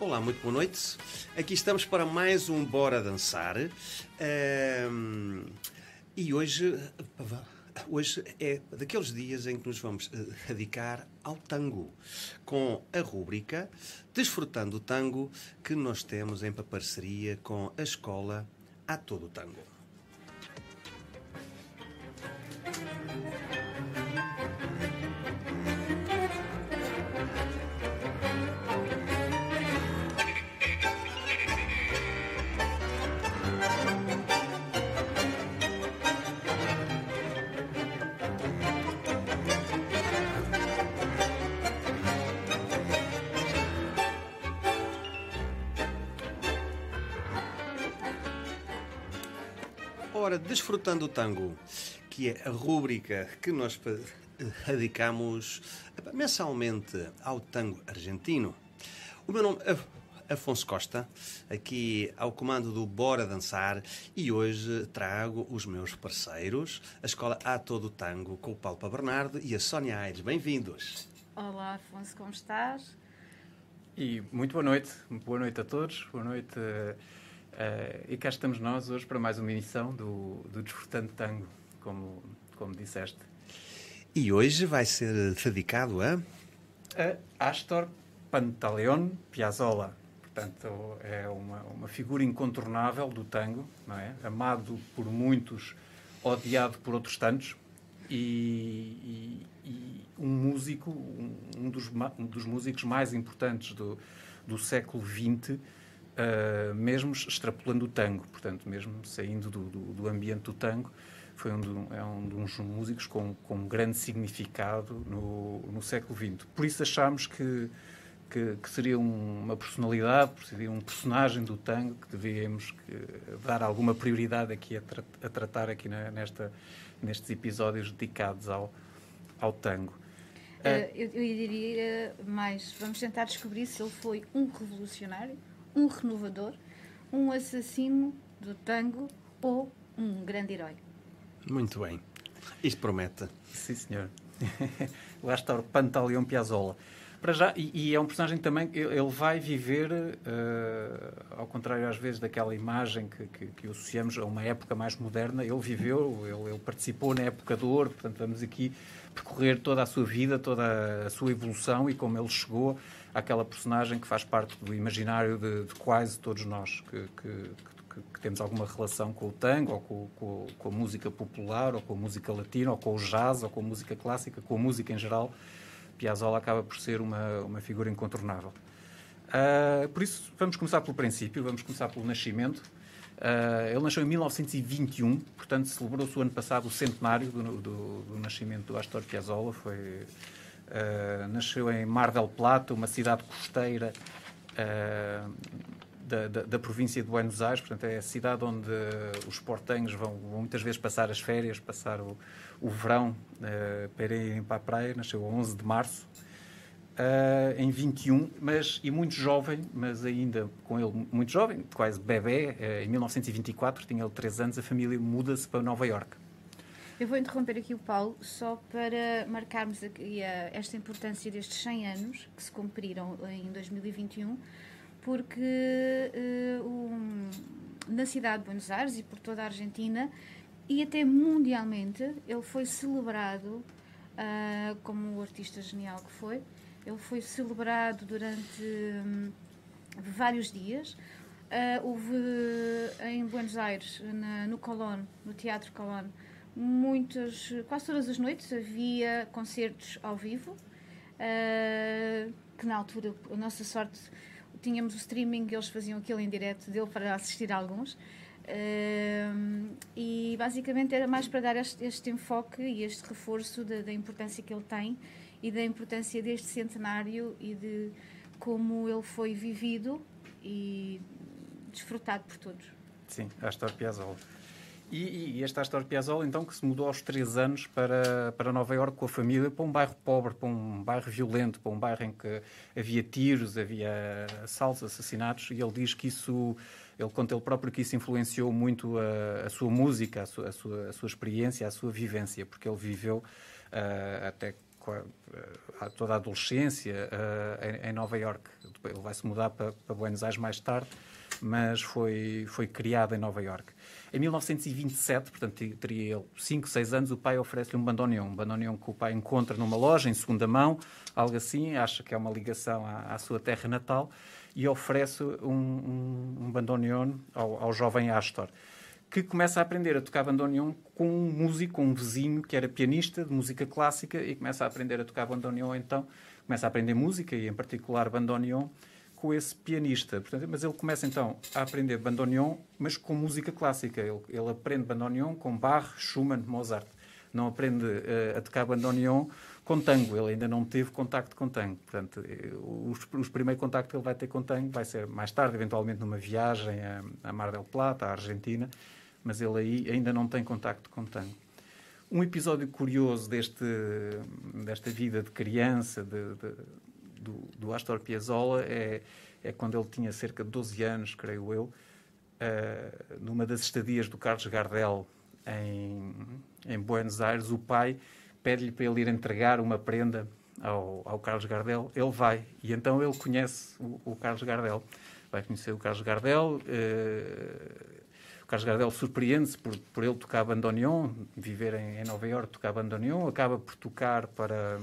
Olá, muito boa noite. Aqui estamos para mais um Bora Dançar. Um, e hoje, hoje é daqueles dias em que nos vamos eh, dedicar ao tango, com a rúbrica Desfrutando o Tango, que nós temos em parceria com a Escola A Todo Tango. Ora, Desfrutando o Tango, que é a rúbrica que nós dedicamos mensalmente ao tango argentino. O meu nome é Afonso Costa, aqui ao comando do Bora Dançar, e hoje trago os meus parceiros, a Escola A Todo Tango, com o Paulo Bernardo e a Sónia Aires. Bem-vindos. Olá, Afonso, como estás? E muito boa noite, boa noite a todos, boa noite. Uh Uh, e cá estamos nós hoje para mais uma edição do, do Desfrutando Tango, como, como disseste. E hoje vai ser dedicado a? A Astor Pantaleon Piazzolla. Portanto, é uma, uma figura incontornável do tango, não é? Amado por muitos, odiado por outros tantos. E, e, e um músico, um, um, dos, um dos músicos mais importantes do, do século XX, uh, mesmo extrapolando o tango, portanto, mesmo saindo do, do, do ambiente do tango, foi um, é um dos músicos com, com um grande significado no, no século XX. Por isso achámos que, que, que seria uma personalidade, seria um personagem do tango que devíamos dar alguma prioridade aqui a, tra a tratar aqui na, nesta, nestes episódios dedicados ao, ao tango. Uh, eu, eu diria mais, vamos tentar descobrir se ele foi um revolucionário um renovador, um assassino do tango ou um grande herói. Muito bem. Isto promete. Sim, senhor. Lá está o Pantaleão Piazzolla. Para já, e, e, é um personagem também, ele vai viver, uh, ao contrário às vezes daquela imagem que, que, que, associamos a uma época mais moderna, ele viveu, ele, ele, participou na época do ouro, portanto vamos aqui percorrer toda a sua vida, toda a sua evolução e como ele chegou àquela personagem que faz parte do imaginário de, de quase todos nós, que, que, que, temos alguma relação com o tango, ou com, com, com a música popular, ou com a música latina, ou com o jazz, ou com a música clássica, com a música em geral Piazzolla acaba por ser uma, uma figura incontornável. Uh, por isso, vamos começar pelo princípio, vamos começar pelo nascimento. Uh, ele nasceu em 1921, portanto, celebrou-se o ano passado o centenário do, do, do nascimento do Astor Piazzolla. Foi, uh, nasceu em Mar del Plata, uma cidade costeira da, da, da, província de Buenos Aires, portanto, é a cidade onde os portenhos vão, vão muitas vezes passar as férias, passar o, o verão uh, para irem para a praia. Nasceu a 11 de março, uh, em 21, mas, e muito jovem, mas ainda com ele muito jovem, quase bebê, uh, em 1924, tinha ele 3 anos, a família muda-se para Nova Iorque. Eu vou interromper aqui o Paulo só para marcarmos aqui a, esta importância destes 100 anos que se cumpriram em 2021 porque uh, um, na cidade de Buenos Aires e por toda a Argentina e até mundialmente ele foi celebrado uh, como o artista genial que foi. Ele foi celebrado durante um, vários dias. Uh, houve em Buenos Aires, na, no Colón, no Teatro Colón, muitas, quase todas as noites havia concertos ao vivo, uh, que na altura, a nossa sorte, tínhamos o streaming, eles faziam aquilo em direto, deu para assistir a alguns. Uh, e basicamente era mais para dar este, este enfoque e este reforço da, da, importância que ele tem e da importância deste centenário e de como ele foi vivido e desfrutado por todos. Sim, Astor Piazzolla. E, e este Astor Piazzolla, então, que se mudou aos três anos para, para Nova Iorque com a família, para um bairro pobre, para um bairro violento, para um bairro em que havia tiros, havia assaltos, assassinatos, e ele diz que isso, ele conta ele próprio que isso influenciou muito a, a sua música, a sua, a sua, a sua experiência, a sua vivência, porque ele viveu uh, até toda a adolescência em, Nova York. Ele vai se mudar para, para Buenos Aires mais tarde, mas foi, foi criado em Nova York. Em 1927, portanto, teria ele 5, 6 anos, o pai oferece-lhe um bandoneon. Um bandoneon que o pai encontra numa loja, em segunda mão, algo assim, acha que é uma ligação à, à sua terra natal, e oferece um, um, um bandoneon ao, ao jovem Astor que começa a aprender a tocar bandoneon com um músico, com um vizinho que era pianista de música clássica e começa a aprender a tocar bandoneon então, começa a aprender música e em particular bandoneon com esse pianista. Portanto, mas ele começa então a aprender bandoneon, mas com música clássica. Ele, ele aprende bandoneon com Bach, Schumann, Mozart. Não aprende uh, a tocar bandoneon com tango. Ele ainda não teve contacto com tango. Portanto, eh, os, os primeiros contactos que ele vai ter com tango vai ser mais tarde, eventualmente numa viagem a, a Mar del Plata, à Argentina, mas ele aí ainda não tem contacto com tango. Um episódio curioso deste, desta vida de criança, de, de, do, do Astor Piazzolla é, é quando ele tinha cerca de 12 anos, creio eu, uh, numa das estadias do Carlos Gardel em, em Buenos Aires, o pai pede-lhe para ele ir entregar uma prenda ao, ao, Carlos Gardel. Ele vai e então ele conhece o, o Carlos Gardel. Vai conhecer o Carlos Gardel. Uh, o Carlos Gardel surpreende-se por, por ele tocar bandoneon, viver em, em Nova Iorque, tocar bandoneon, acaba por tocar para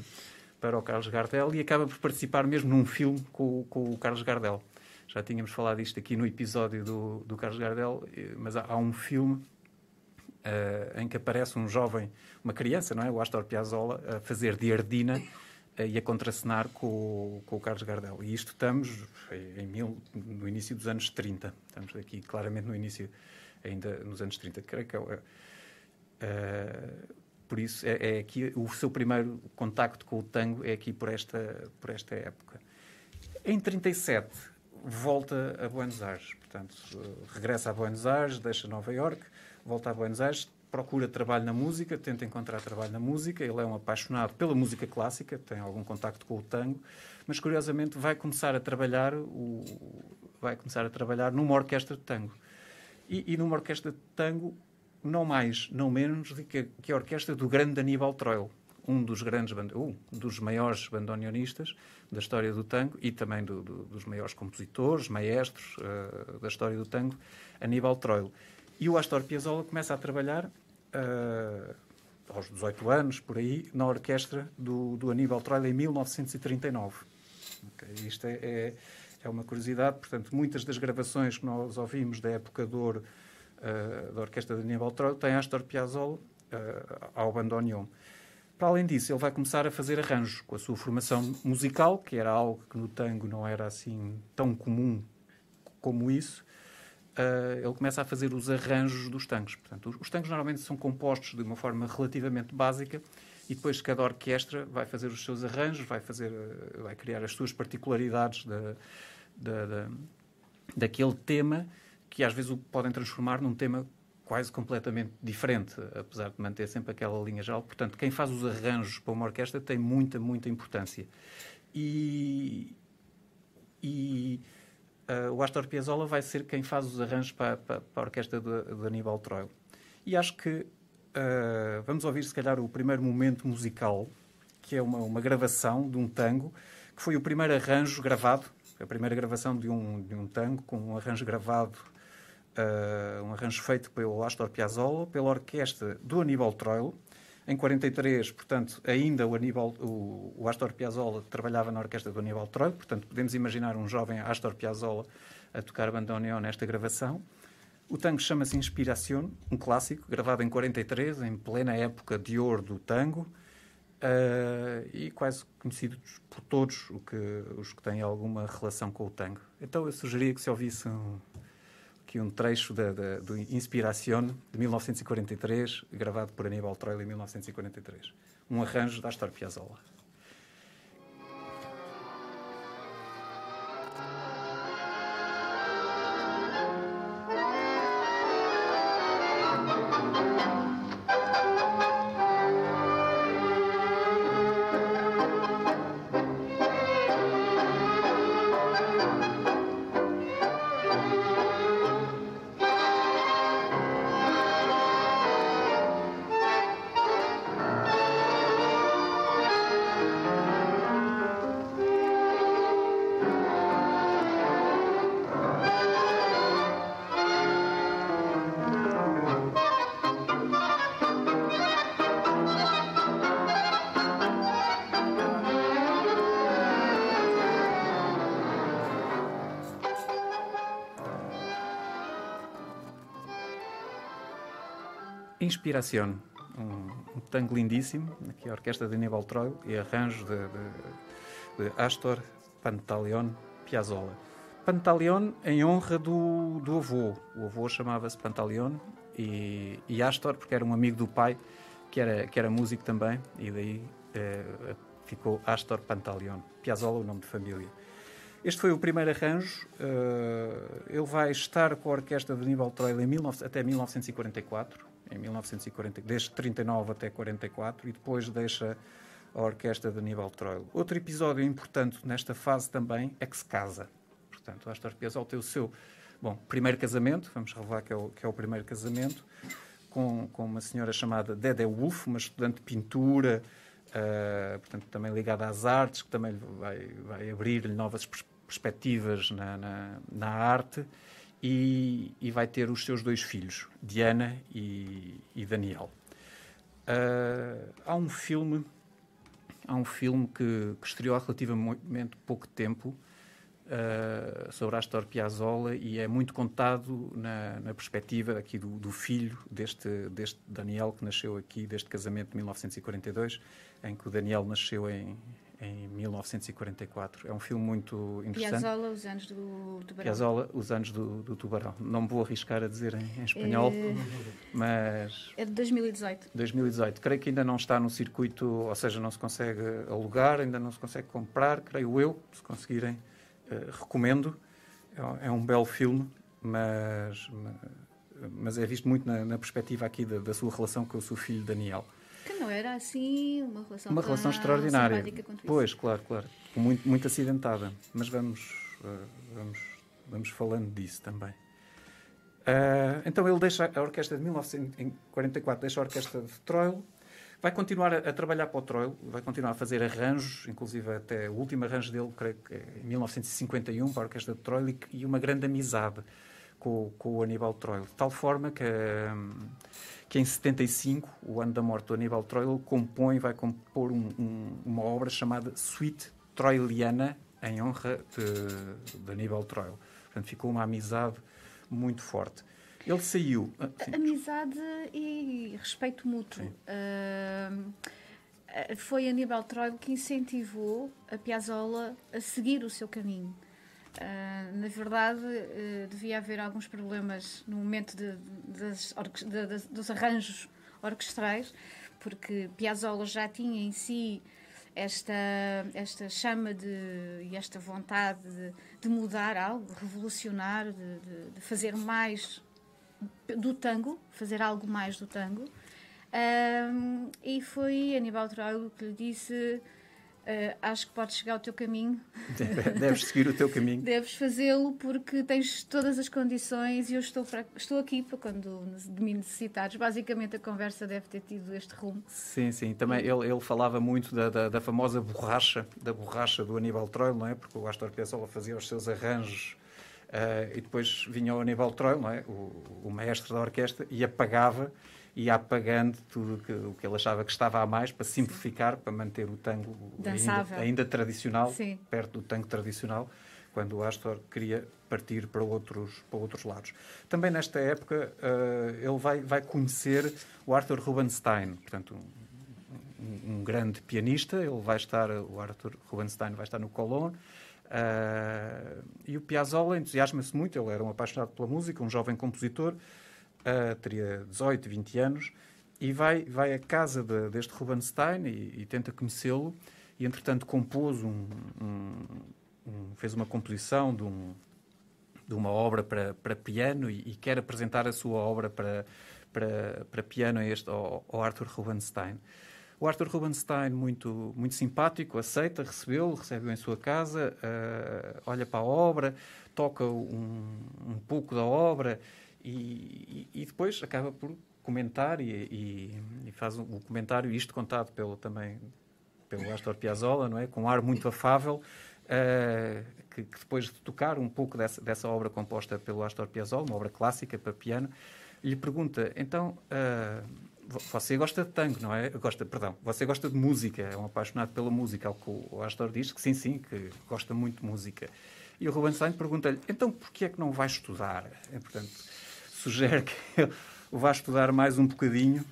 para o Carlos Gardel e acaba por participar mesmo num filme com, com o Carlos Gardel. Já tínhamos falado isto aqui no episódio do, do Carlos Gardel, eh, mas há, há um filme uh, em que aparece um jovem, uma criança, não é? O Astor Piazzolla, a fazer de Ardina uh, e a contracenar com, com o Carlos Gardel. E isto estamos em mil, no início dos anos 30. Estamos aqui claramente no início, ainda nos anos 30. Creio que é. Uh, por isso, é, é, aqui o seu primeiro contacto com o tango é aqui por esta, por esta época. Em 37, volta a Buenos Aires. Portanto, regressa a Buenos Aires, deixa Nova York, volta a Buenos Aires, procura trabalho na música, tenta encontrar trabalho na música. Ele é um apaixonado pela música clássica, tem algum contacto com o tango, mas curiosamente vai começar a trabalhar o, vai começar a trabalhar numa orquestra de tango. E, e numa orquestra de tango não mais, não menos do que, que a orquestra do grande Aníbal Troil, um dos grandes, um dos maiores bandoneonistas da história do tango e também do, do, dos maiores compositores, maestros uh, da história do tango, Aníbal Troil. E o Astor Piazzolla começa a trabalhar uh, aos 18 anos, por aí, na orquestra do, do Aníbal Troil em 1939. Okay, isto é, é, é, uma curiosidade, portanto, muitas das gravações que nós ouvimos da época de ouro uh, da orquestra de Aníbal Troilo, tem Astor Piazzolla uh, ao bandoneon. Para além disso, ele vai começar a fazer arranjos com a sua formação musical, que era algo que no tango não era assim tão comum como isso. Uh, ele começa a fazer os arranjos dos tangos. Portanto, os, os tangos normalmente são compostos de uma forma relativamente básica e depois cada orquestra vai fazer os seus arranjos, vai fazer, vai criar as suas particularidades da, da, da daquele tema que às vezes o podem transformar num tema quase completamente diferente, apesar de manter sempre aquela linha geral. Portanto, quem faz os arranjos para uma orquestra tem muita, muita importância. E, e uh, o Astor Piazzolla vai ser quem faz os arranjos para, para, para a orquestra de, de Aníbal Troilo. E acho que uh, vamos ouvir, se calhar, o primeiro momento musical, que é uma, uma gravação de um tango, que foi o primeiro arranjo gravado, a primeira gravação de um, de um tango, com um arranjo gravado uh, um arranjo feito pelo Astor Piazzolla, pela orquestra do Aníbal Troilo. Em 43, portanto, ainda o, Aníbal, o, o Astor Piazzolla trabalhava na orquestra do Aníbal Troilo, portanto, podemos imaginar um jovem Astor Piazzolla a tocar bandoneon nesta gravação. O tango chama-se Inspiración, um clássico, gravado em 43, em plena época de ouro do tango, uh, e quase conhecido por todos que, os que têm alguma relação com o tango. Então eu sugeria que se ouvisse um, aqui um trecho da, da, do Inspiración, de 1943, gravado por Aníbal Troilo em 1943. Um arranjo da Astor Piazzolla. Inspiração, um, um tango lindíssimo, aqui a orquestra de Aníbal Troilo e arranjo de, de, de Astor Pantaleon Piazzolla. Pantaleon em honra do, do avô. O avô chamava-se Pantaleon e, e Astor porque era um amigo do pai que era, que era músico também e daí eh, ficou Astor Pantaleon. Piazzolla, o nome de família. Este foi o primeiro arranjo. Uh, ele vai estar com a orquestra de Aníbal Troilo 19, até 1944, em 1940, desde 39 até 44, e depois deixa a orquestra de Aníbal Troilo. Outro episódio importante nesta fase também é que se casa. Portanto, Astor Piazzolla tem o seu bom, primeiro casamento, vamos revelar que é o, que é o primeiro casamento, com, com uma senhora chamada Dede Wolf, uma estudante de pintura, uh, portanto, também ligada às artes, que também vai, vai abrir-lhe novas pers perspectivas na, na, na arte. E, e, vai ter os seus dois filhos, Diana e, e Daniel. Uh, há um filme, há um filme que, que estreou há relativamente pouco tempo uh, sobre Astor Piazzolla e é muito contado na, na perspectiva aqui do, do, filho deste, deste Daniel que nasceu aqui deste casamento de 1942, em que o Daniel nasceu em, em 1944. É um filme muito interessante. Piazzolla, Os Anos do Tubarão. Piazzolla, Os Anos do, do Tubarão. Não me vou arriscar a dizer em, em espanhol, é... mas... É de 2018. 2018. Creio que ainda não está no circuito, ou seja, não se consegue alugar, ainda não se consegue comprar, creio eu, se conseguirem, uh, recomendo. É, é, um belo filme, mas, mas é visto muito na, na perspectiva aqui da, da sua relação com o seu filho Daniel não era assim uma relação Uma relação extraordinária. Pois, claro, claro. Muito, muito acidentada. Mas vamos, uh, vamos, vamos falando disso também. Uh, então ele deixa a orquestra de 1944, deixa a orquestra de Troilo, vai continuar a, a, trabalhar para o Troilo, vai continuar a fazer arranjos, inclusive até o último arranjo dele, creio que é em 1951, para a orquestra de Troilo, e, e uma grande amizade com, com o Aníbal Troilo, de tal forma que... Uh, que em 75, o ano da morte do Aníbal Troilo, compõe, vai compor um, um, uma obra chamada Suite Troiliana, em honra de, de Aníbal Troilo. Portanto, ficou uma amizade muito forte. Ele saiu. Ah, amizade e respeito mútuo. Uh, foi Aníbal Troilo que incentivou a Piazzolla a seguir o seu caminho. Uh, na verdade, uh, devia haver alguns problemas no momento de, de, de, dos arranjos orquestrais, porque Piazzolla já tinha em si esta, esta chama de, e esta vontade de, mudar algo, revolucionar, de, fazer mais do tango, fazer algo mais do tango. Uh, e foi Aníbal Troilo que lhe disse Uh, acho que podes chegar ao teu caminho. Deves seguir o teu caminho. Deves fazê-lo porque tens todas as condições e eu estou, para, estou aqui para quando de me necessitares. Basicamente, a conversa deve ter tido este rumo. Sim, sim. Também ele, ele falava muito da, da, da, famosa borracha, da borracha do Aníbal Troilo, não é? Porque o Astor Piazzolla fazia os seus arranjos uh, e depois vinha o Aníbal Troilo, não é? O, o maestro da orquestra, e apagava ia apagando tudo que, o que ele achava que estava a mais para simplificar, Sim. para manter o tango ainda, ainda, tradicional, Sim. perto do tango tradicional, quando o Astor queria partir para outros, para outros lados. Também nesta época uh, ele vai, vai conhecer o Arthur Rubinstein, portanto, um, um, grande pianista. Ele vai estar, o Arthur Rubinstein vai estar no Cologne. Uh, e o Piazzolla entusiasma-se muito, ele era um apaixonado pela música, um jovem compositor, uh, teria 18, 20 anos, e vai, vai à casa de, deste Rubenstein e, e tenta conhecê-lo, e entretanto compôs um, um, um, fez uma composição de, um, de uma obra para, para piano e, e, quer apresentar a sua obra para, para, para piano este, ao, ao Arthur Rubenstein. O Arthur Rubenstein, muito, muito simpático, aceita, recebeu-o, recebe-o em sua casa, uh, olha para a obra, toca um, um pouco da obra e, e, depois acaba por comentar e, e, faz o comentário, isto contado pelo, também pelo Astor Piazzolla, não é? com um ar muito afável, uh, que, que, depois de tocar um pouco dessa, dessa obra composta pelo Astor Piazzolla, uma obra clássica para piano, lhe pergunta, então, uh, você gosta de tango, não é? Gosta, perdão, você gosta de música, é um apaixonado pela música, ao que o Astor diz que sim, sim, que gosta muito de música. E o Rubenstein pergunta-lhe, então, porquê é que não vai estudar? É, portanto, sugere que o vá estudar mais um bocadinho.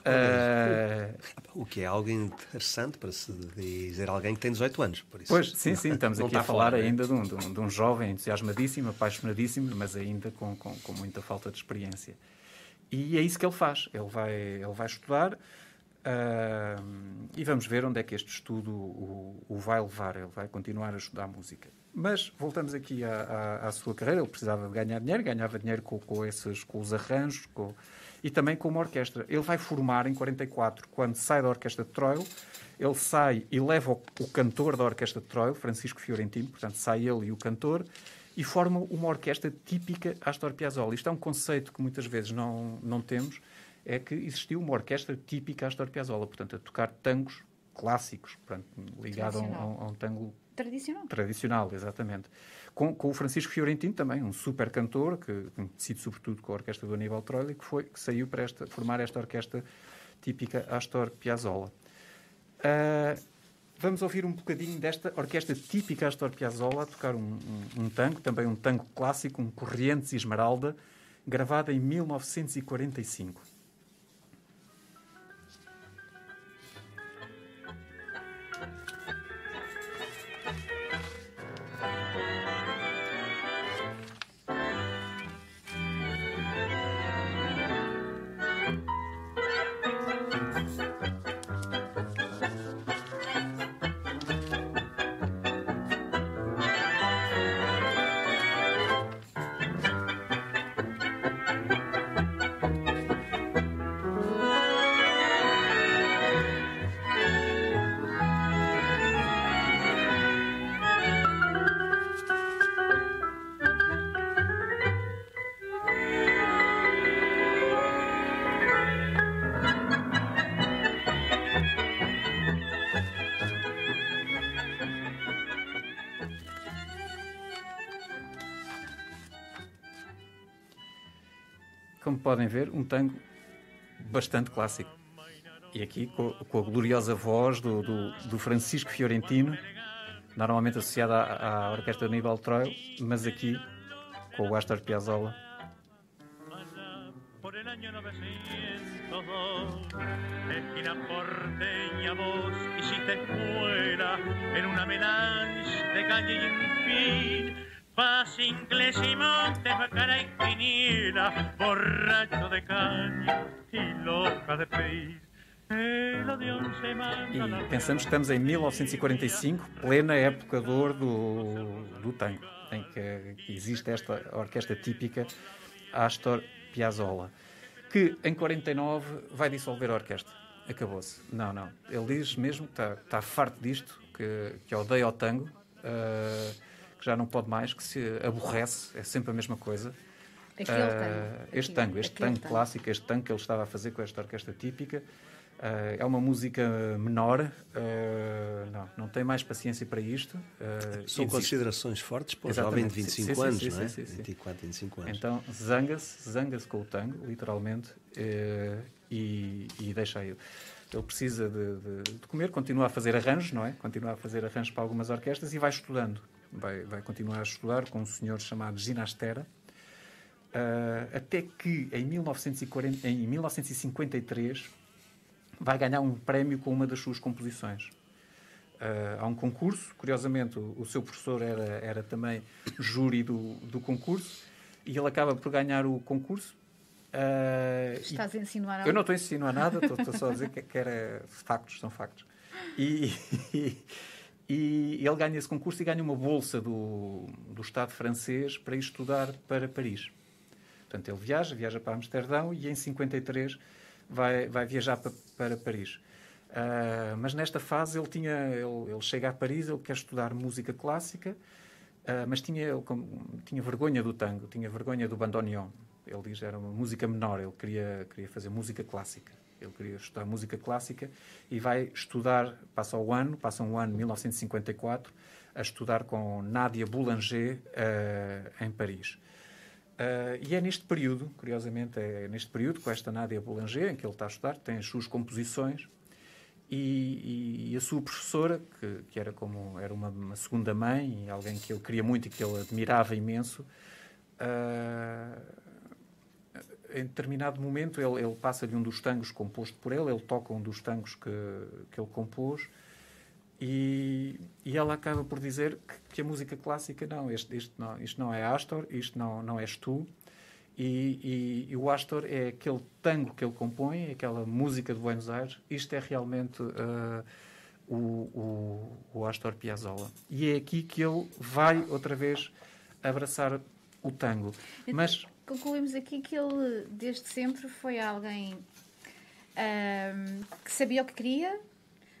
Uh... O que é algo interessante para se dizer alguém que tem 18 anos. Por isso. Pois, sim, sim, estamos aqui a falar fora, ainda de um, de, um, de um, jovem entusiasmadíssimo, apaixonadíssimo, mas ainda com, com, com, muita falta de experiência. E é isso que ele faz. Ele vai, ele vai estudar uh, e vamos ver onde é que este estudo o, o vai levar. Ele vai continuar a estudar música. Mas voltamos aqui à, à, à, sua carreira. Ele precisava de ganhar dinheiro, ganhava dinheiro com, com, esses, com os arranjos com, e também com uma orquestra. Ele vai formar em 44, quando sai da Orquestra de Troilo. Ele sai e leva o, o cantor da Orquestra de Troilo, Francisco Fiorentino, portanto, sai ele e o cantor, e forma uma orquestra típica Astor Piazzolla. Isto é um conceito que muitas vezes não, não temos, é que existiu uma orquestra típica Astor Piazzolla, portanto, a tocar tangos clássicos, portanto, ligado a um, a um tango Tradicional. Tradicional, exatamente. Com, com, o Francisco Fiorentino também, um super cantor, que conhecido sobretudo com a orquestra do Aníbal Troilo, que, foi, que saiu para esta, formar esta orquestra típica Astor Piazzolla. Uh, vamos ouvir um bocadinho desta orquestra típica Astor Piazzolla a tocar um, um, um tango, também um tango clássico, um Corrientes Esmeralda, gravado em 1945. Podem ver, um tango bastante clássico. E aqui com, com a gloriosa voz do, do, do, Francisco Fiorentino, normalmente associada à, à orquestra de Aníbal Troil, mas aqui com o Astor Piazzolla. esquina porteña vos en una melange de calle y fin Paz inglés y monte, cara y borracho de caña e louca de peixe. E pensamos que estamos em 1945, plena época do, do tango, em que existe esta orquestra típica Astor Piazzolla, que em 49 vai dissolver a orquestra. Acabou-se. Não, não. Ele diz mesmo que está, está farto disto, que, que odeia o tango. Uh, que já não pode mais, que se aborrece, é sempre a mesma coisa. Uh, tango. Este tango, este tango, tango clássico, este tango que ele estava a fazer com esta orquestra típica, uh, é uma música menor, uh, não, não tem mais paciência para isto. São considerações fortes para o jovem de 25 sim, sim, anos, sim, não é? Sim, sim, 24, 25 anos. Então zanga-se, zanga-se com o tango, literalmente, e, e deixa aí. Ele precisa de, de, de, comer, continua a fazer arranjos, não é? Continua a fazer arranjos para algumas orquestras e vai estudando vai, vai continuar a estudar com um senhor chamado Ginastera, uh, até que em, 1940, em 1953 vai ganhar um prémio com uma das suas composições. Uh, há um concurso, curiosamente o, o, seu professor era, era também júri do, do concurso e ele acaba por ganhar o concurso. Uh, Estás e, a insinuar algo? Eu não estou a insinuar nada, estou, estou só a dizer que, que era factos, são factos. E, e, e ele ganha esse concurso e ganha uma bolsa do, do Estado francês para ir estudar para Paris. Portanto, ele viaja, viaja para Amsterdão e em 53 vai, vai viajar para, para Paris. Uh, mas nesta fase ele, tinha, ele, ele, chega a Paris, ele quer estudar música clássica, uh, mas tinha, ele, tinha vergonha do tango, tinha vergonha do bandoneon. Ele diz era uma música menor, ele queria, queria fazer música clássica. Ele queria estudar música clássica e vai estudar, passa o ano, passa um ano, 1954, a estudar com Nadia Boulanger uh, em Paris. Uh, e é neste período, curiosamente, é neste período, com esta Nadia Boulanger, em que ele está a estudar, tem as suas composições, e, e, a sua professora, que, que era como era uma, uma, segunda mãe, e alguém que ele queria muito e que ele admirava imenso, uh, em determinado momento, ele, ele passa-lhe um dos tangos composto por ele, ele toca um dos tangos que, que ele compôs, e, e ela acaba por dizer que, que a música clássica, não, este, este não, isto não é Astor, isto não, não és tu, e, e, e, o Astor é aquele tango que ele compõe, aquela música de Buenos Aires. Isto é realmente uh, o, o, o, Astor Piazzolla. E é aqui que ele vai outra vez abraçar o tango. Então, Mas concluímos aqui que ele desde sempre foi alguém uh, que sabia o que queria,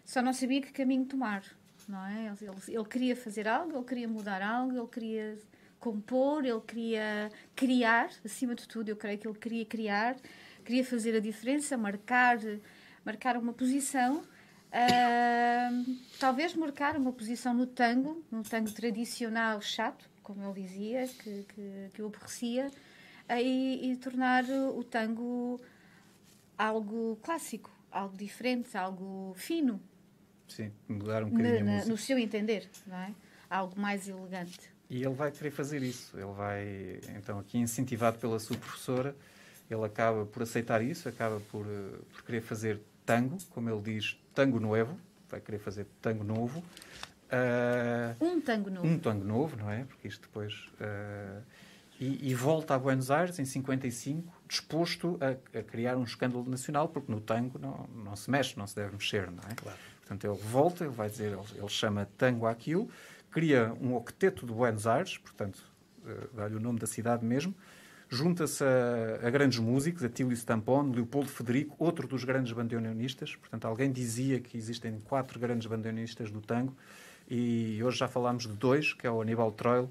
só não sabia que caminho tomar. Não é? ele, ele, queria fazer algo, ele queria mudar algo, ele queria compor, ele queria criar, acima de tudo, eu creio que ele queria criar, queria fazer a diferença, marcar, marcar uma posição, uh, talvez marcar uma posição no tango, no tango tradicional chato, como ele dizia, que, que, que eu aborrecia, e, e tornar o tango algo clássico, algo diferente, algo fino. Sim, mudar um bocadinho na, na, No seu entender, não é? Algo mais elegante. E ele vai querer fazer isso. Ele vai, então, aqui incentivado pela sua professora, ele acaba por aceitar isso, acaba por, eh, por querer fazer tango, como ele diz, tango novo, vai querer fazer tango novo. Uh, um tango novo. Um tango novo, não é? Porque isto depois. Uh, e, e, volta a Buenos Aires em 55, disposto a, a, criar um escândalo nacional, porque no tango não, não se mexe, não se deve mexer, não é? Claro. Portanto, ele volta, ele vai dizer, ele, ele chama tango aquilo, cria um octeto de Buenos Aires, portanto, uh, dá-lhe o nome da cidade mesmo, junta-se a, a, grandes músicos, a Tílio Stampone, Leopoldo Federico, outro dos grandes bandoneonistas. Portanto, alguém dizia que existem quatro grandes bandoneonistas do tango e hoje já falámos de dois, que é o Aníbal Troilo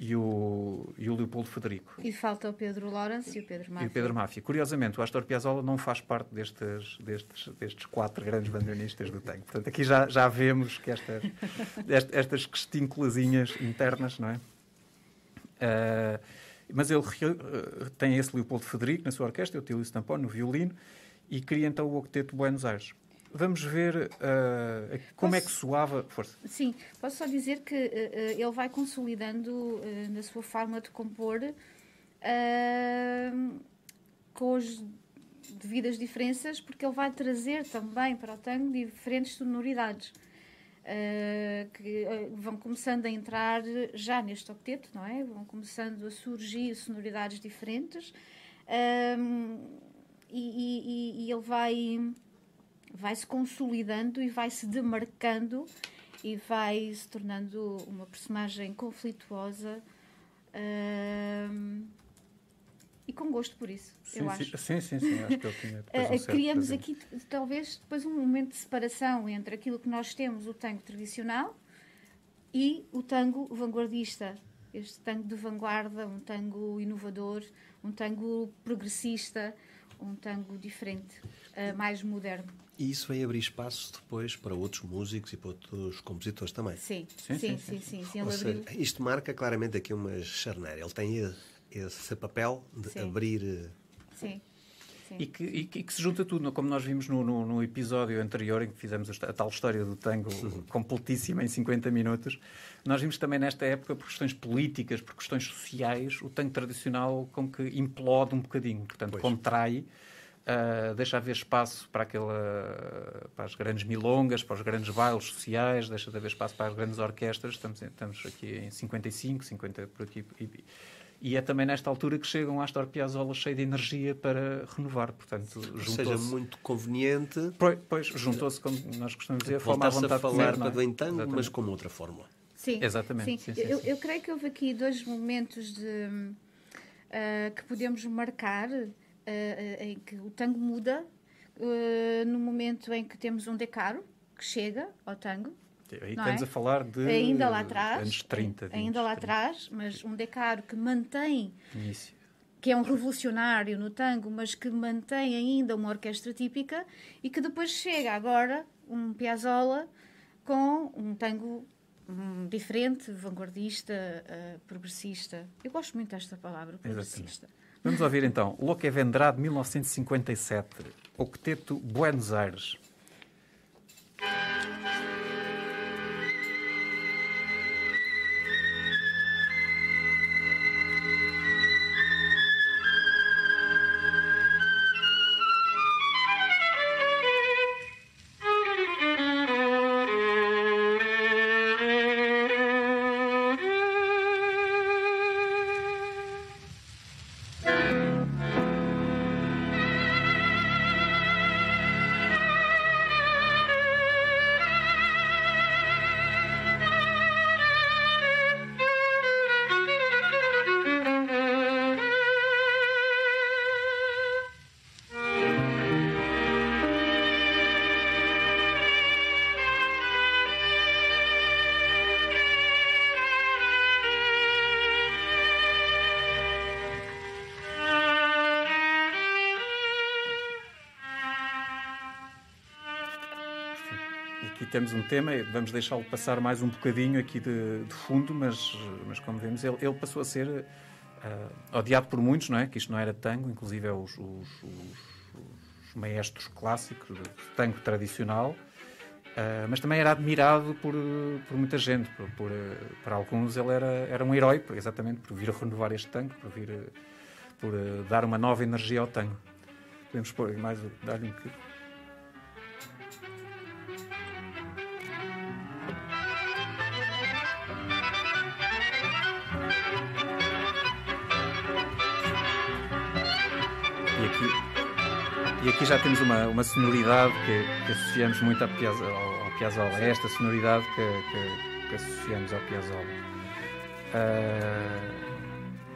e o, e o Leopoldo Federico. E falta o Pedro Lawrence e o Pedro Máfia. E o Pedro Máfia. Curiosamente, o Astor Piazzolla não faz parte destes, destes, destes quatro grandes bandonistas do tango. Portanto, aqui já, já vemos que estas, estas questinculazinhas internas, não é? Uh, mas ele uh, tem esse Leopoldo Federico na sua orquestra, o Tílio Stampone no violino, e cria então o Octeto Buenos Aires. Vamos ver uh, como posso, é que soava. Força. Sim, posso só dizer que uh, ele vai consolidando uh, na sua forma de compor com as devidas diferenças, porque ele vai trazer também para o tango diferentes sonoridades. que vão começando a entrar já neste octeto, não é? Vão começando a surgir sonoridades diferentes e, e, e ele vai vai se consolidando e vai se demarcando e vai se tornando uma personagem conflituosa uh, e com gosto por isso, sim, eu sim, acho. Sim, sim, sim, acho que ele tinha uh, Criamos aqui talvez depois um momento de separação entre aquilo que nós temos, o tango tradicional, e o tango vanguardista. Este tango de vanguarda, um tango inovador, um tango progressista, um tango diferente, uh, mais moderno. E isso vai abrir espaço depois para outros músicos e para outros compositores também. Sim, sim, sim. sim, sim, sim, Ou seja, isto marca claramente aqui uma charneira. Ele tem esse papel de abrir. Eh, sim. E que, e, que, e que, se junta tudo, como nós vimos no, no, no, episódio anterior, em que fizemos a tal história do tango uhum. completíssima em 50 minutos, nós vimos também nesta época, por questões políticas, por questões sociais, o tango tradicional como que implode um bocadinho, portanto, pois. contrai. Uh, deixa haver espaço para, aquela, para as grandes milongas, para os grandes bailes sociais, deixa de haver espaço para as grandes orquestras. Estamos, estamos aqui em 55, 50 por aqui. E, e é também nesta altura que chega um Astor Piazzolla cheio de energia para renovar. Portanto, juntou seja muito conveniente. Pois, pois juntou-se, como nós costumamos dizer, a forma à vontade a falar de comer, tango, Exatamente. mas com outra fórmula. Sim, Exatamente. Sim. Sim, sim, eu, eu, creio que houve aqui dois momentos de, uh, que podemos marcar uh, em que o tango muda. no momento em que temos um decaro que chega ao tango, Aí estamos é? a falar de ainda lá atrás, anos 30. 20, ainda lá 30. atrás, mas um decaro que mantém, Início. que é um revolucionário no tango, mas que mantém ainda uma orquestra típica e que depois chega agora um Piazzolla com um tango um, diferente, vanguardista, uh, progressista. Eu gosto muito desta palavra, progressista. Exatamente. Vamos ouvir então Lo que vendrá de 1957, Octeto Buenos Aires. Temos um tema, vamos deixá-lo passar mais um bocadinho aqui de, de, fundo, mas, mas como vemos, ele, ele passou a ser uh, odiado por muitos, não é? Que isto não era tango, inclusive é os, os, os, os maestros clássicos de tango tradicional, uh, mas também era admirado por, por muita gente. Por, por, por, alguns ele era, era um herói, exatamente por vir a renovar este tango, por vir por dar uma nova energia ao tango. Podemos pôr mais, dar-lhe um bocadinho. E aqui já temos uma, uma sonoridade que, que associamos muito ao, ao, Piazzolla. É esta sonoridade que, que, que associamos ao Piazzolla. Uh...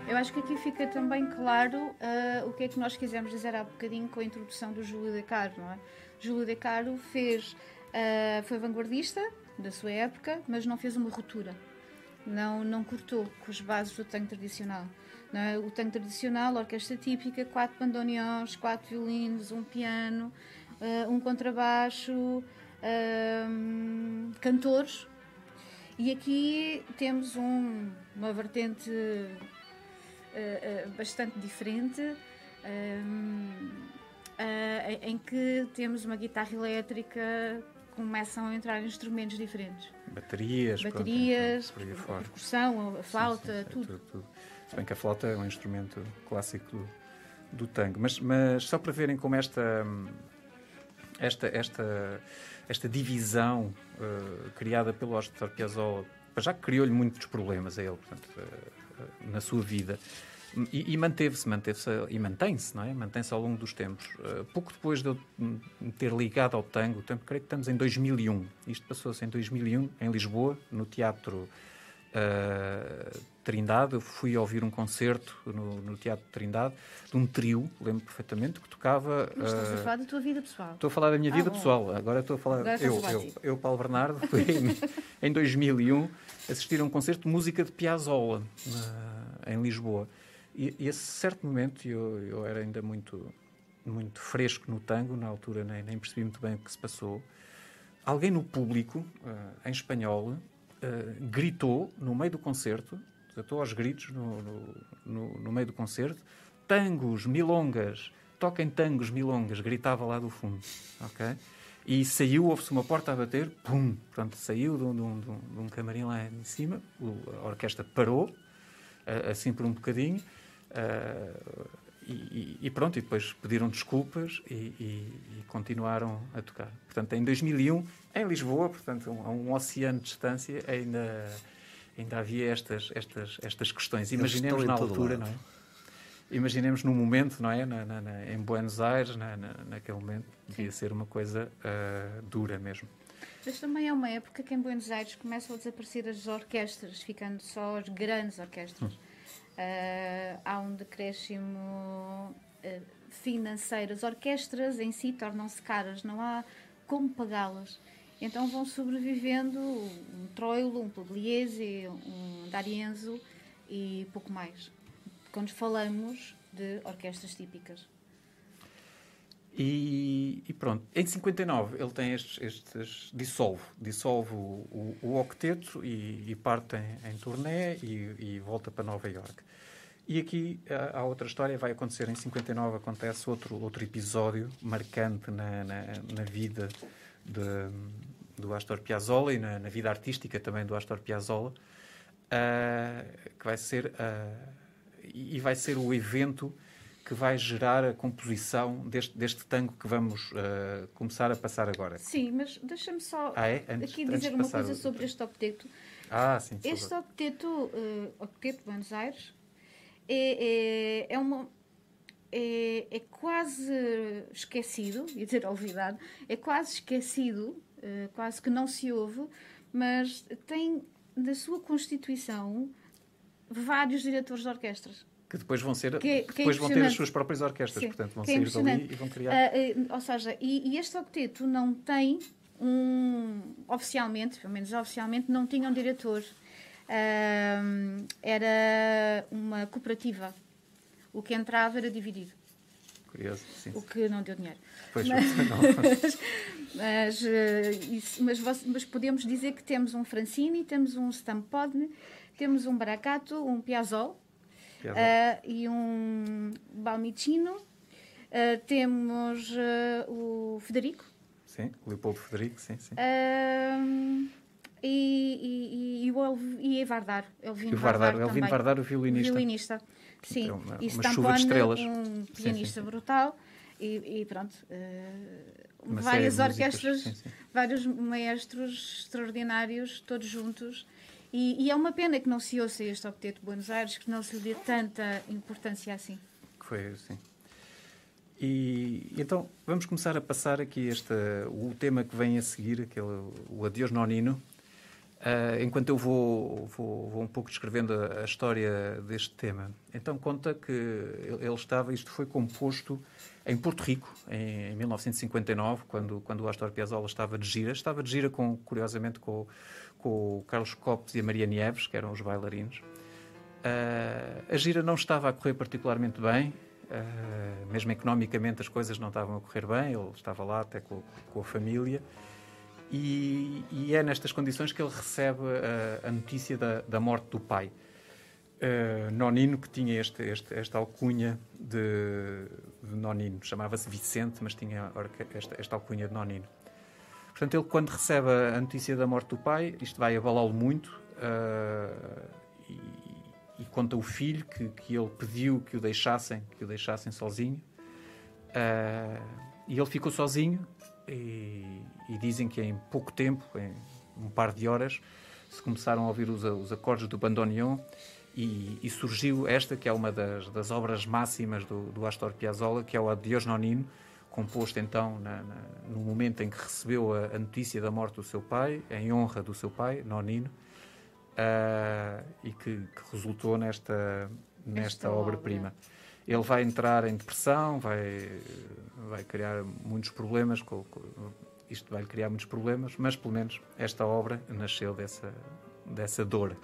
Eu acho que aqui fica também claro uh, o que é que nós quisemos dizer há bocadinho com a introdução do Júlio De Caro, não é? Júlio De Caro fez, uh, foi vanguardista da sua época, mas não fez uma ruptura. Não, não cortou com as bases do tango tradicional. É? O tango tradicional, orquestra típica, quatro bandoneons, quatro violinos, um piano, uh, um contrabaixo, uh, cantores. E aqui temos um, uma vertente uh, bastante diferente, em que temos uma guitarra elétrica começam a entrar instrumentos diferentes. Baterias, baterias, pronto, a percussão, a flauta, sim, sim, tudo. tudo, tudo. Bem que a flauta é um instrumento clássico do, do tango. Mas, mas só para verem como esta, esta, esta, esta divisão uh, criada pelo Astor Piazzolla já criou-lhe muitos problemas a ele, portanto, uh, na sua vida. E, e manteve-se, manteve-se e mantém-se, não é? Mantém-se ao longo dos tempos. Pouco depois de eu ter ligado ao tango, tanto creio que estamos em 2001. Isto passou-se em 2001 em Lisboa, no Teatro uh, Trindade. Eu fui ouvir um concerto no, no, Teatro Trindade de um trio, lembro perfeitamente, que tocava. Mas estás uh, a falar da tua vida pessoal? Estou a falar da minha ah, vida bom. pessoal. Agora estou a falar. Agora eu, eu, eu, Paulo Bernardo, fui em, em 2001 assistir a um concerto de música de Piazzolla uh, em Lisboa. E, e esse certo momento, eu, eu era ainda muito, muito fresco no tango, na altura nem, nem percebi muito bem o que se passou. Alguém no público, uh, em espanhol, uh, gritou no meio do concerto, estou aos gritos no, no, no, no, meio do concerto, tangos, milongas, toquem tangos, milongas, gritava lá do fundo, ok? E saiu, houve-se uma porta a bater, pum, pronto, saiu de um, de um, de um camarim lá em cima, a orquestra parou, uh, assim por um bocadinho, uh, e, e, pronto, e depois pediram desculpas e, e, e, continuaram a tocar. Portanto, em 2001, em Lisboa, portanto, a um, um oceano de distância, ainda, ainda havia estas, estas, estas questões. Imaginemos na altura, não é? Imaginemos no momento, não é? Na, na, na, em Buenos Aires, naquele momento, devia ser uma coisa uh, dura mesmo. Mas também é uma época que em Buenos Aires começam a desaparecer as orquestras, ficando só as grandes orquestras. Hum uh, há um decréscimo uh, financeiro. As orquestras em si tornam-se caras, não há como pagá-las. Então vão sobrevivendo um Troilo, um Pugliese, um D'Arienzo e pouco mais. Quando falamos de orquestras típicas. E, e, pronto, em 59 ele tem estes, estes dissolve, dissolve o, o, o octeto e, e parte em, em turnê e, e, volta para Nova York. E aqui há outra história, vai acontecer em 59, acontece outro, outro episódio marcante na, na, na vida de, do Astor Piazzolla e na, na, vida artística também do Astor Piazzolla, uh, que vai ser, uh, e vai ser o evento que vai gerar a composição deste, deste tango que vamos uh, começar a passar agora. Sim, mas deixa-me só ah, é? antes, aqui dizer uma coisa sobre este octeto. Ah, sim. Este octeto, uh, octeto de Buenos Aires, é, é, é uma é, é, quase esquecido, ia dizer olvidado, é quase esquecido, uh, quase que não se ouve, mas tem da sua constituição vários diretores de orquestras que depois vão ser que, que depois vão ter as suas próprias orquestras, Sim, portanto vão sair dali e vão criar. Uh, uh, ou seja, e, e, este octeto não tem um oficialmente, pelo menos oficialmente, não tinha um diretor. Uh, era uma cooperativa. O que entrava era dividido. curioso. Sim, o que não deu dinheiro. Pois mas, não. mas, uh, isso, mas, mas, podemos dizer que temos um Francini, temos um Stampodne, temos um Baracato, um Piazzol. Uh, e um Balmicino. Uh, temos o Federico. Sim, Leopoldo Federico, sim, sim. e, e, e, o e Vardar. Elvino Vardar, Vardar, Elvino Vardar, o violinista. violinista. Sim, então, uma, e uma chuva de estrelas. um pianista sim, sim. brutal. E, e pronto, uh, várias orquestras, sim, vários maestros extraordinários, todos juntos. E, e, é uma pena que não se ouça este Octeto de Buenos Aires, que não se lhe dê tanta importância assim. Que foi assim. E então vamos começar a passar aqui este, o tema que vem a seguir, aquele, o Adeus Nonino. Uh, enquanto eu vou, vou, vou, um pouco descrevendo a, a, história deste tema. Então conta que ele estava, isto foi composto em Porto Rico, em, em 1959, quando, quando o Astor Piazzolla estava de gira. Estava de gira, com, curiosamente, com, com o Carlos Copes e a Maria Nieves, que eram os bailarinos. Uh, a gira não estava a correr particularmente bem, uh, mesmo economicamente as coisas não estavam a correr bem, ele estava lá até com, com a família. E, e, é nestas condições que ele recebe a, a notícia da, da, morte do pai. Uh, Nonino, que tinha este, este, esta alcunha de, de Nonino, chamava-se Vicente, mas tinha esta, esta, alcunha de Nonino. Portanto, ele, quando recebe a notícia da morte do pai, isto vai abalá-lo muito uh, e, e, conta o filho que, que ele pediu que o deixassem, que o deixassem sozinho. Uh, e ele ficou sozinho e, e, dizem que em pouco tempo, em um par de horas, se começaram a ouvir os, os acordes do bandoneon e, e, surgiu esta, que é uma das, das obras máximas do, do, Astor Piazzolla, que é o Adiós Nonino, composto então na, na, no momento em que recebeu a, a, notícia da morte do seu pai, em honra do seu pai, Nonino, uh, e que, que, resultou nesta, nesta obra-prima. Ele vai entrar em depressão, vai, vai criar muitos problemas, com, com, isto vai criar muitos problemas, mas pelo menos esta obra nasceu dessa, dessa dor.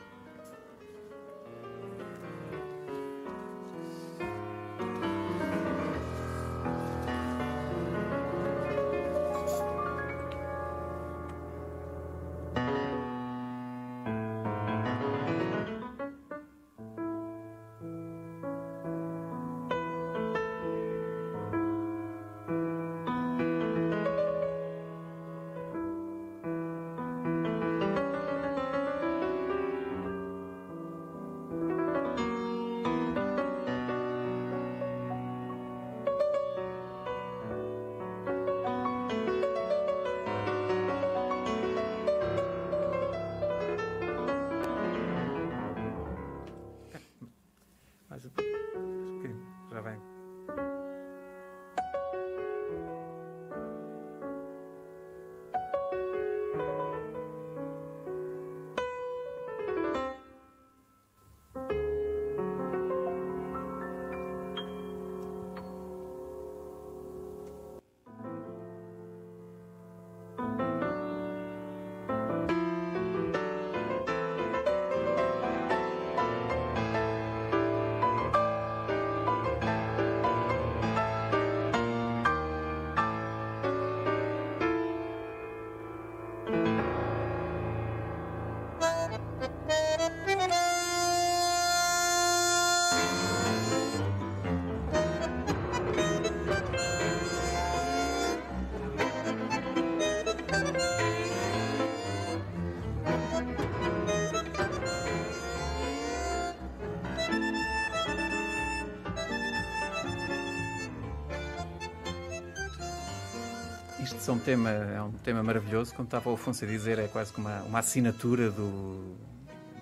É um tema, é um tema maravilhoso. Como estava o Afonso a dizer, é quase como uma, uma assinatura do,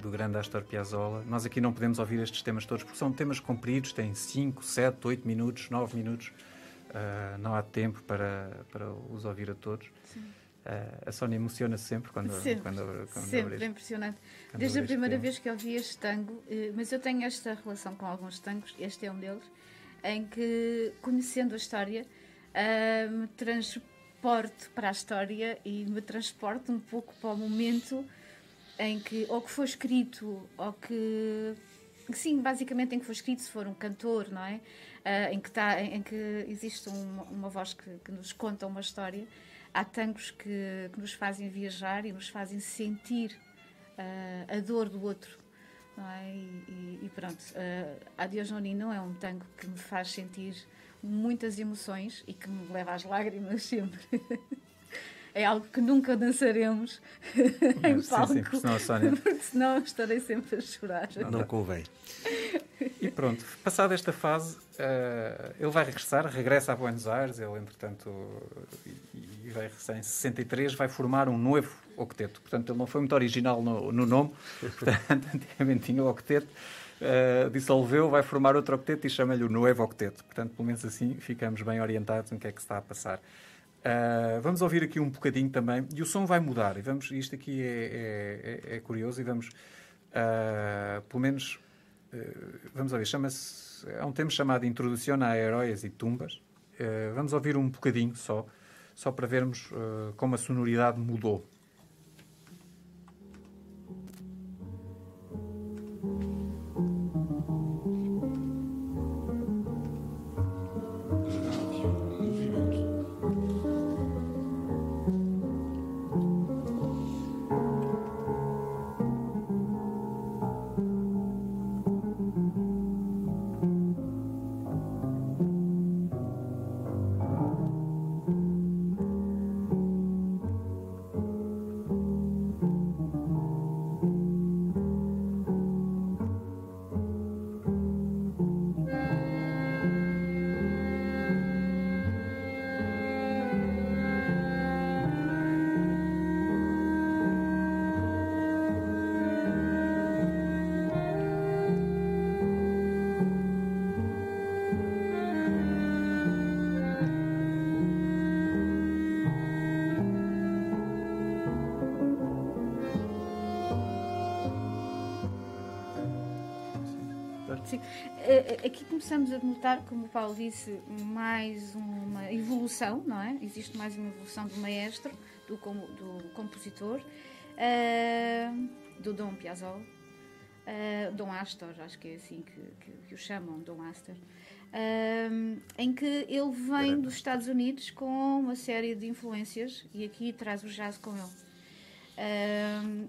do grande Astor Piazzolla. Nós aqui não podemos ouvir estes temas todos porque são temas compridos, têm 5, 7, 8 minutos, 9 minutos. Uh, não há tempo para, para os ouvir a todos. Uh, a Sónia emociona-se sempre quando, sempre, quando, quando Sempre, é impressionante. Desde a primeira vez que eu vi este tango, eh, mas eu tenho esta relação com alguns tangos, este é um deles, em que, conhecendo a história, uh, me transporta transporte para a história e me transporte um pouco para o momento em que ou que foi escrito ou que sim, basicamente em que foi escrito, se for um cantor, não é? Uh, em, que tá, em, em, que existe uma, uma voz que, que, nos conta uma história. Há tangos que, que, nos fazem viajar e nos fazem sentir uh, a dor do outro. É? E, e, pronto, uh, a Deus não é um tango que me faz sentir muitas emoções e que me leva às lágrimas sempre. é algo que nunca dançaremos em palco. Sim, sim, porque senão, Sónia... porque senão estarei sempre a chorar. Não, não convém. E pronto, passada esta fase, uh, ele vai regressar, regressa a Buenos Aires, ele entretanto e vai regressar em 63, vai formar um novo octeto. Portanto, ele não foi muito original no, no nome, portanto, antigamente tinha o octeto. Uh, dissolveu, vai formar outro octeto e chama-lhe o Novo Octeto. Portanto, pelo menos assim ficamos bem orientados no que é que está a passar. Uh, vamos ouvir aqui um bocadinho também, e o som vai mudar. E vamos, isto aqui é, é, é curioso, e vamos, uh, pelo menos, vamos ouvir, chama-se, é um tema chamado Introdução a Heróis e Tumbas. vamos ouvir um bocadinho só, só para vermos como a sonoridade mudou. O Paulo disse, mais uma evolução, não é? Existe mais uma evolução do maestro, do, do compositor, uh, do Dom Piazzolla, uh, Dom Astor, acho que é assim que, que, que o chamam, Dom Astor, uh, em que ele vem dos Estados Unidos com uma série de influências e aqui traz o jazz com ele.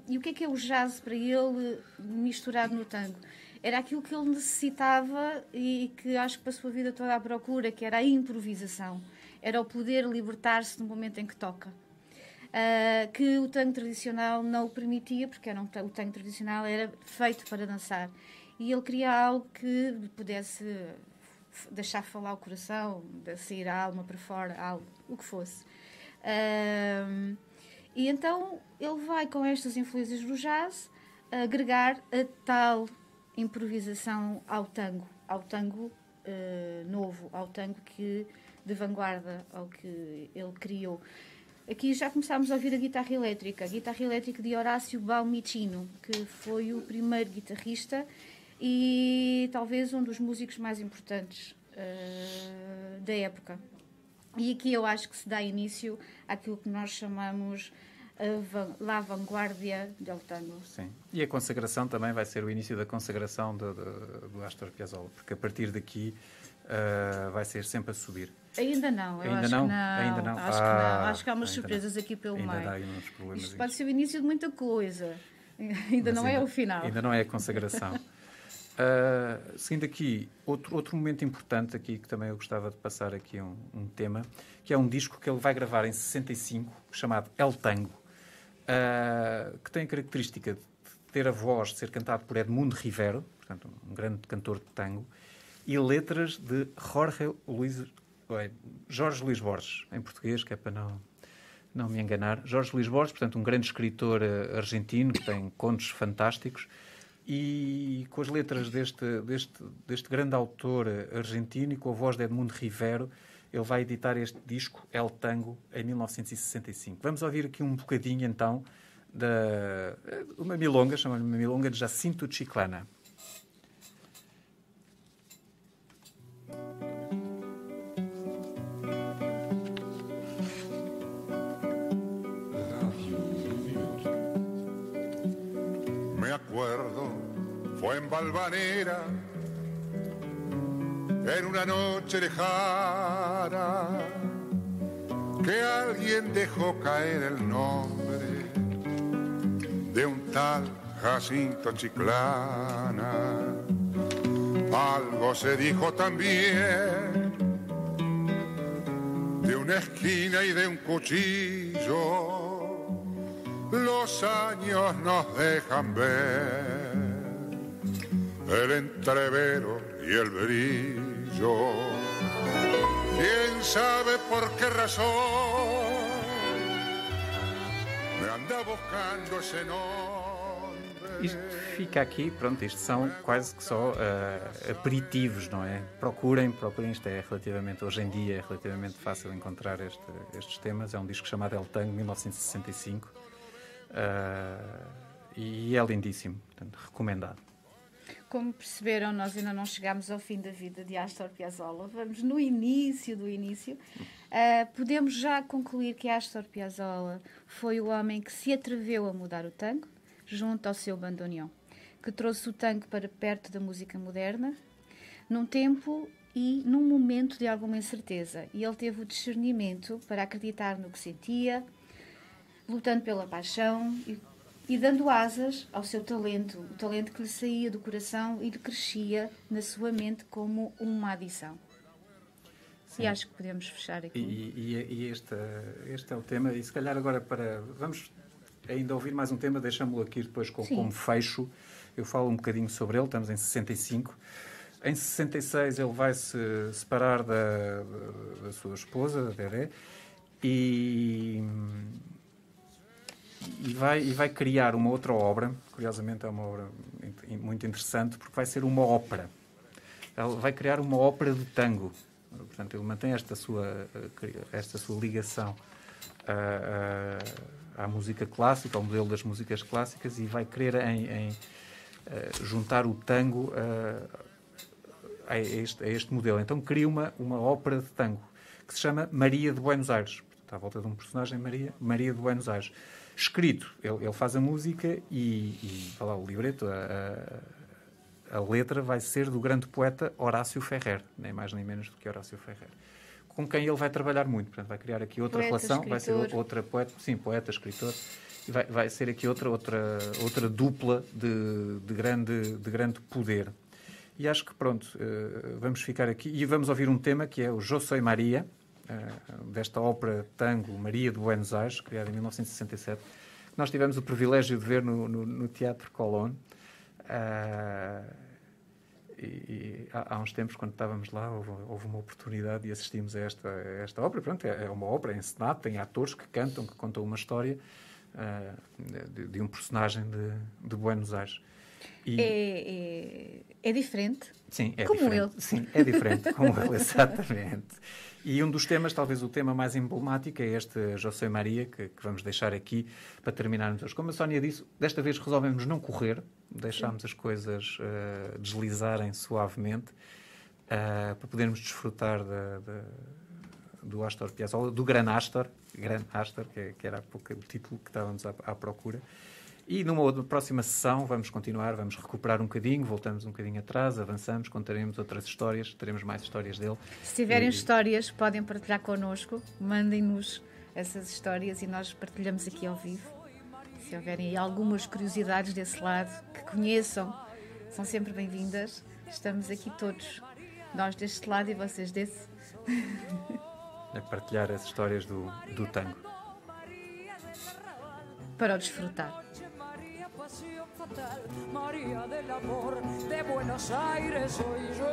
e o que é que é o jazz para ele misturado no tango? Era aquilo que ele necessitava e que acho que passou a vida toda à procura, que era a improvisação, era o poder libertar-se no momento em que toca. Uh, que o tango tradicional não o permitia, porque era um, o tango tradicional era feito para dançar. E ele queria algo que pudesse deixar falar o coração, sair a alma para fora, algo, o que fosse. Uh, e então ele vai com estas influências do jazz agregar a tal improvisação ao tango, ao tango uh, novo, ao tango que de vanguarda, ao que ele criou. Aqui já começámos a ouvir a guitarra elétrica, a guitarra elétrica de Horácio Balmicino, que foi o primeiro guitarrista e talvez um dos músicos mais importantes uh, da época. E aqui eu acho que se dá início àquilo que nós chamamos la vanguardia del tango. Sim. E a consagração também vai ser o início da consagração do, do, do Astor Piazzolla, porque a partir daqui uh, vai ser sempre a subir. Ainda não, eu ainda acho não? que não. Ainda não. Acho ah, que não. Acho que há umas surpresas não. aqui pelo ainda meio. Ainda uns problemas. Isto pode ser o início de muita coisa. Ainda Mas não é ainda, é o final. Ainda não é a consagração. uh, seguindo aqui, outro, outro momento importante aqui, que também eu gostava de passar aqui um, um tema, que é um disco que ele vai gravar em 65, chamado El Tango uh, que tem a característica de ter a voz, de ser cantado por Edmundo Rivero, portanto, um grande cantor de tango, e letras de Jorge Luís, Jorge Luís Borges, em português, que é para não, não me enganar. Jorge Luís Borges, portanto, um grande escritor uh, argentino que tem contos fantásticos e com as letras deste, deste, deste grande autor argentino e com a voz de Edmundo Rivero, ele vai editar este disco, El Tango, em 1965. Vamos ouvir aqui um bocadinho, então, da uma milonga, chama-lhe uma milonga de Jacinto Chiclana. Me acuerdo, fue en Valvanera en una noche lejana que alguien dejó caer el nombre de un tal Jacinto Chiclana. Algo se dijo también de una esquina y de un cuchillo. Los años nos dejan ver el entrevero y el brillo. ¿Quién sabe por qué razón me anda buscando ese? Isto fica aqui, pronto, isto são quase que só uh, aperitivos, não é? Procurem, procurem, isto é relativamente, hoje em dia é relativamente fácil encontrar este, estes temas. É um disco chamado El Tango, 1965, uh, e é lindíssimo, portanto, recomendado. Como perceberam, nós ainda não chegámos ao fim da vida de Astor Piazzolla. Vamos no início do início. Uh, podemos já concluir que Astor Piazzolla foi o homem que se atreveu a mudar o tango, junto ao seu bandoneon, que trouxe o tango para perto da música moderna, num tempo e num momento de alguma incerteza. E ele teve o discernimento para acreditar no que sentia, lutando pela paixão e e dando asas ao seu talento, o talento que lhe saía do coração e lhe crescia na sua mente como uma adição. Sim. E acho que podemos fechar aqui. E, e, e este, este é o tema, e se calhar agora para. Vamos ainda ouvir mais um tema, deixamos-lo aqui depois com, como fecho. Eu falo um bocadinho sobre ele, estamos em 65. Em 66 ele vai se separar da, da, sua esposa, da Dedé, e e vai, e vai criar uma outra obra, curiosamente é uma obra muito interessante, porque vai ser uma ópera. Ele vai criar uma ópera de tango. Portanto, ele mantém esta sua, esta sua ligação à, à, à música clássica, ao modelo das músicas clássicas, e vai querer em, em juntar o tango a, a, este, a este modelo. Então cria uma, uma ópera de tango que se chama Maria de Buenos Aires. Está à volta de um personagem, Maria, Maria de Buenos Aires escrito. Ele, ele faz a música e, e lá, o libreto, a, a, a, letra vai ser do grande poeta Horácio Ferrer, nem mais nem menos do que Horácio Ferrer, com quem ele vai trabalhar muito. Portanto, vai criar aqui outra poeta, relação, escritor. vai ser outra poeta, sim, poeta, escritor. E vai, vai ser aqui outra, outra, outra dupla de, de, grande, de grande poder. E acho que pronto, eh, vamos ficar aqui e vamos ouvir um tema que é o Jo Soy Maria, desta ópera tango Maria de Buenos Aires, criada em 1967, que nós tivemos o privilégio de ver no, no, no Teatro Colón. Uh, e, e há, há, uns tempos, quando estávamos lá, houve, houve, uma oportunidade e assistimos a esta, a esta ópera. Pronto, é, é uma ópera encenada, tem atores que cantam, que contam uma história uh, de, de, um personagem de, de Buenos Aires. É, é, é, diferente? Sim, é como diferente. ele. Sim, é diferente, como ele, exatamente. E um dos temas, talvez o tema mais emblemático, é este José Maria, que, que vamos deixar aqui para terminarmos hoje. Como a Sónia disse, desta vez resolvemos não correr, deixámos as coisas uh, deslizarem suavemente uh, para podermos desfrutar da, do Astor Piazzolla, do Gran Astor, Gran Astor, que, que era há pouco o título que estávamos à, à procura. E numa outra, próxima sessão vamos continuar, vamos recuperar um bocadinho, voltamos um bocadinho atrás, avançamos, contaremos outras histórias, teremos mais histórias dele. Se tiverem e... histórias, podem partilhar connosco, mandem-nos essas histórias e nós partilhamos aqui ao vivo. Se houverem algumas curiosidades desse lado, que conheçam, são sempre bem-vindas. Estamos aqui todos, nós deste lado e vocês desse. A partilhar as histórias do, do tango. Para o desfrutar. Fatal, María del amor de Buenos Aires soy yo.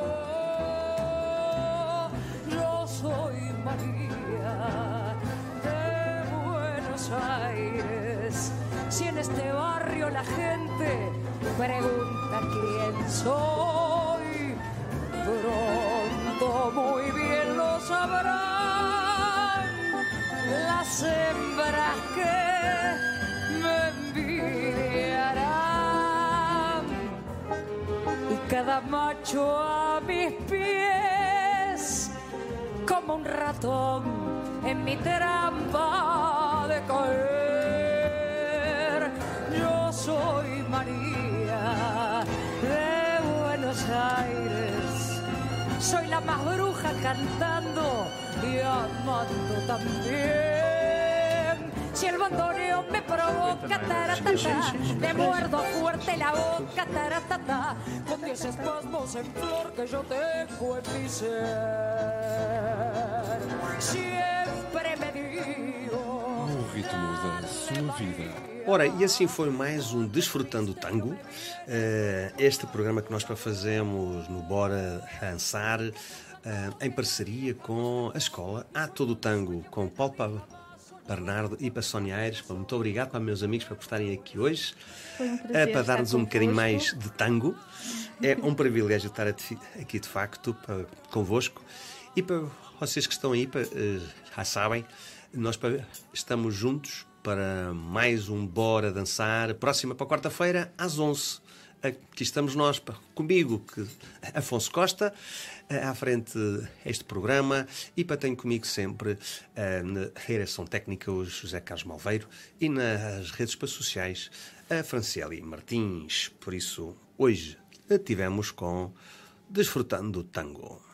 Yo soy María de Buenos Aires. Si en este barrio la gente pregunta quién soy, pronto muy bien lo sabrán las hembras que me cada macho a mis pies como un ratón en mi trampa de caer. Yo soy María de Aires. Soy la más bruja cantando y amando también. Si el bandoneo me provoca, taratata, le muerdo fuerte la boca, taratata, con diez espasmos en flor que yo tengo en mi ser. Siempre me digo. O ritmo da sua vida. Ora, e assim foi mais um Desfrutando Tango. Eh, Este programa que nós para fazemos no Bora Dançar, eh, em parceria com a escola A Todo Tango, com Paulo Pa- Bernardo e para Sónia Aires. Muito obrigado para meus amigos por estarem aqui hoje. Um eh, para dar-nos um bocadinho mais de tango. É um privilégio estar aqui de facto para, convosco. E para vocês que estão aí, para, eh, já sabem, nós estamos juntos para mais um Bora Dançar, próxima para quarta-feira, às 11 Aqui estamos nós, comigo, que Afonso Costa, à frente este programa, e para tenho comigo sempre eh, na direção técnica o José Carlos Malveiro e nas redes sociais a Franciele Martins. Por isso, hoje tivemos com Desfrutando o Tango.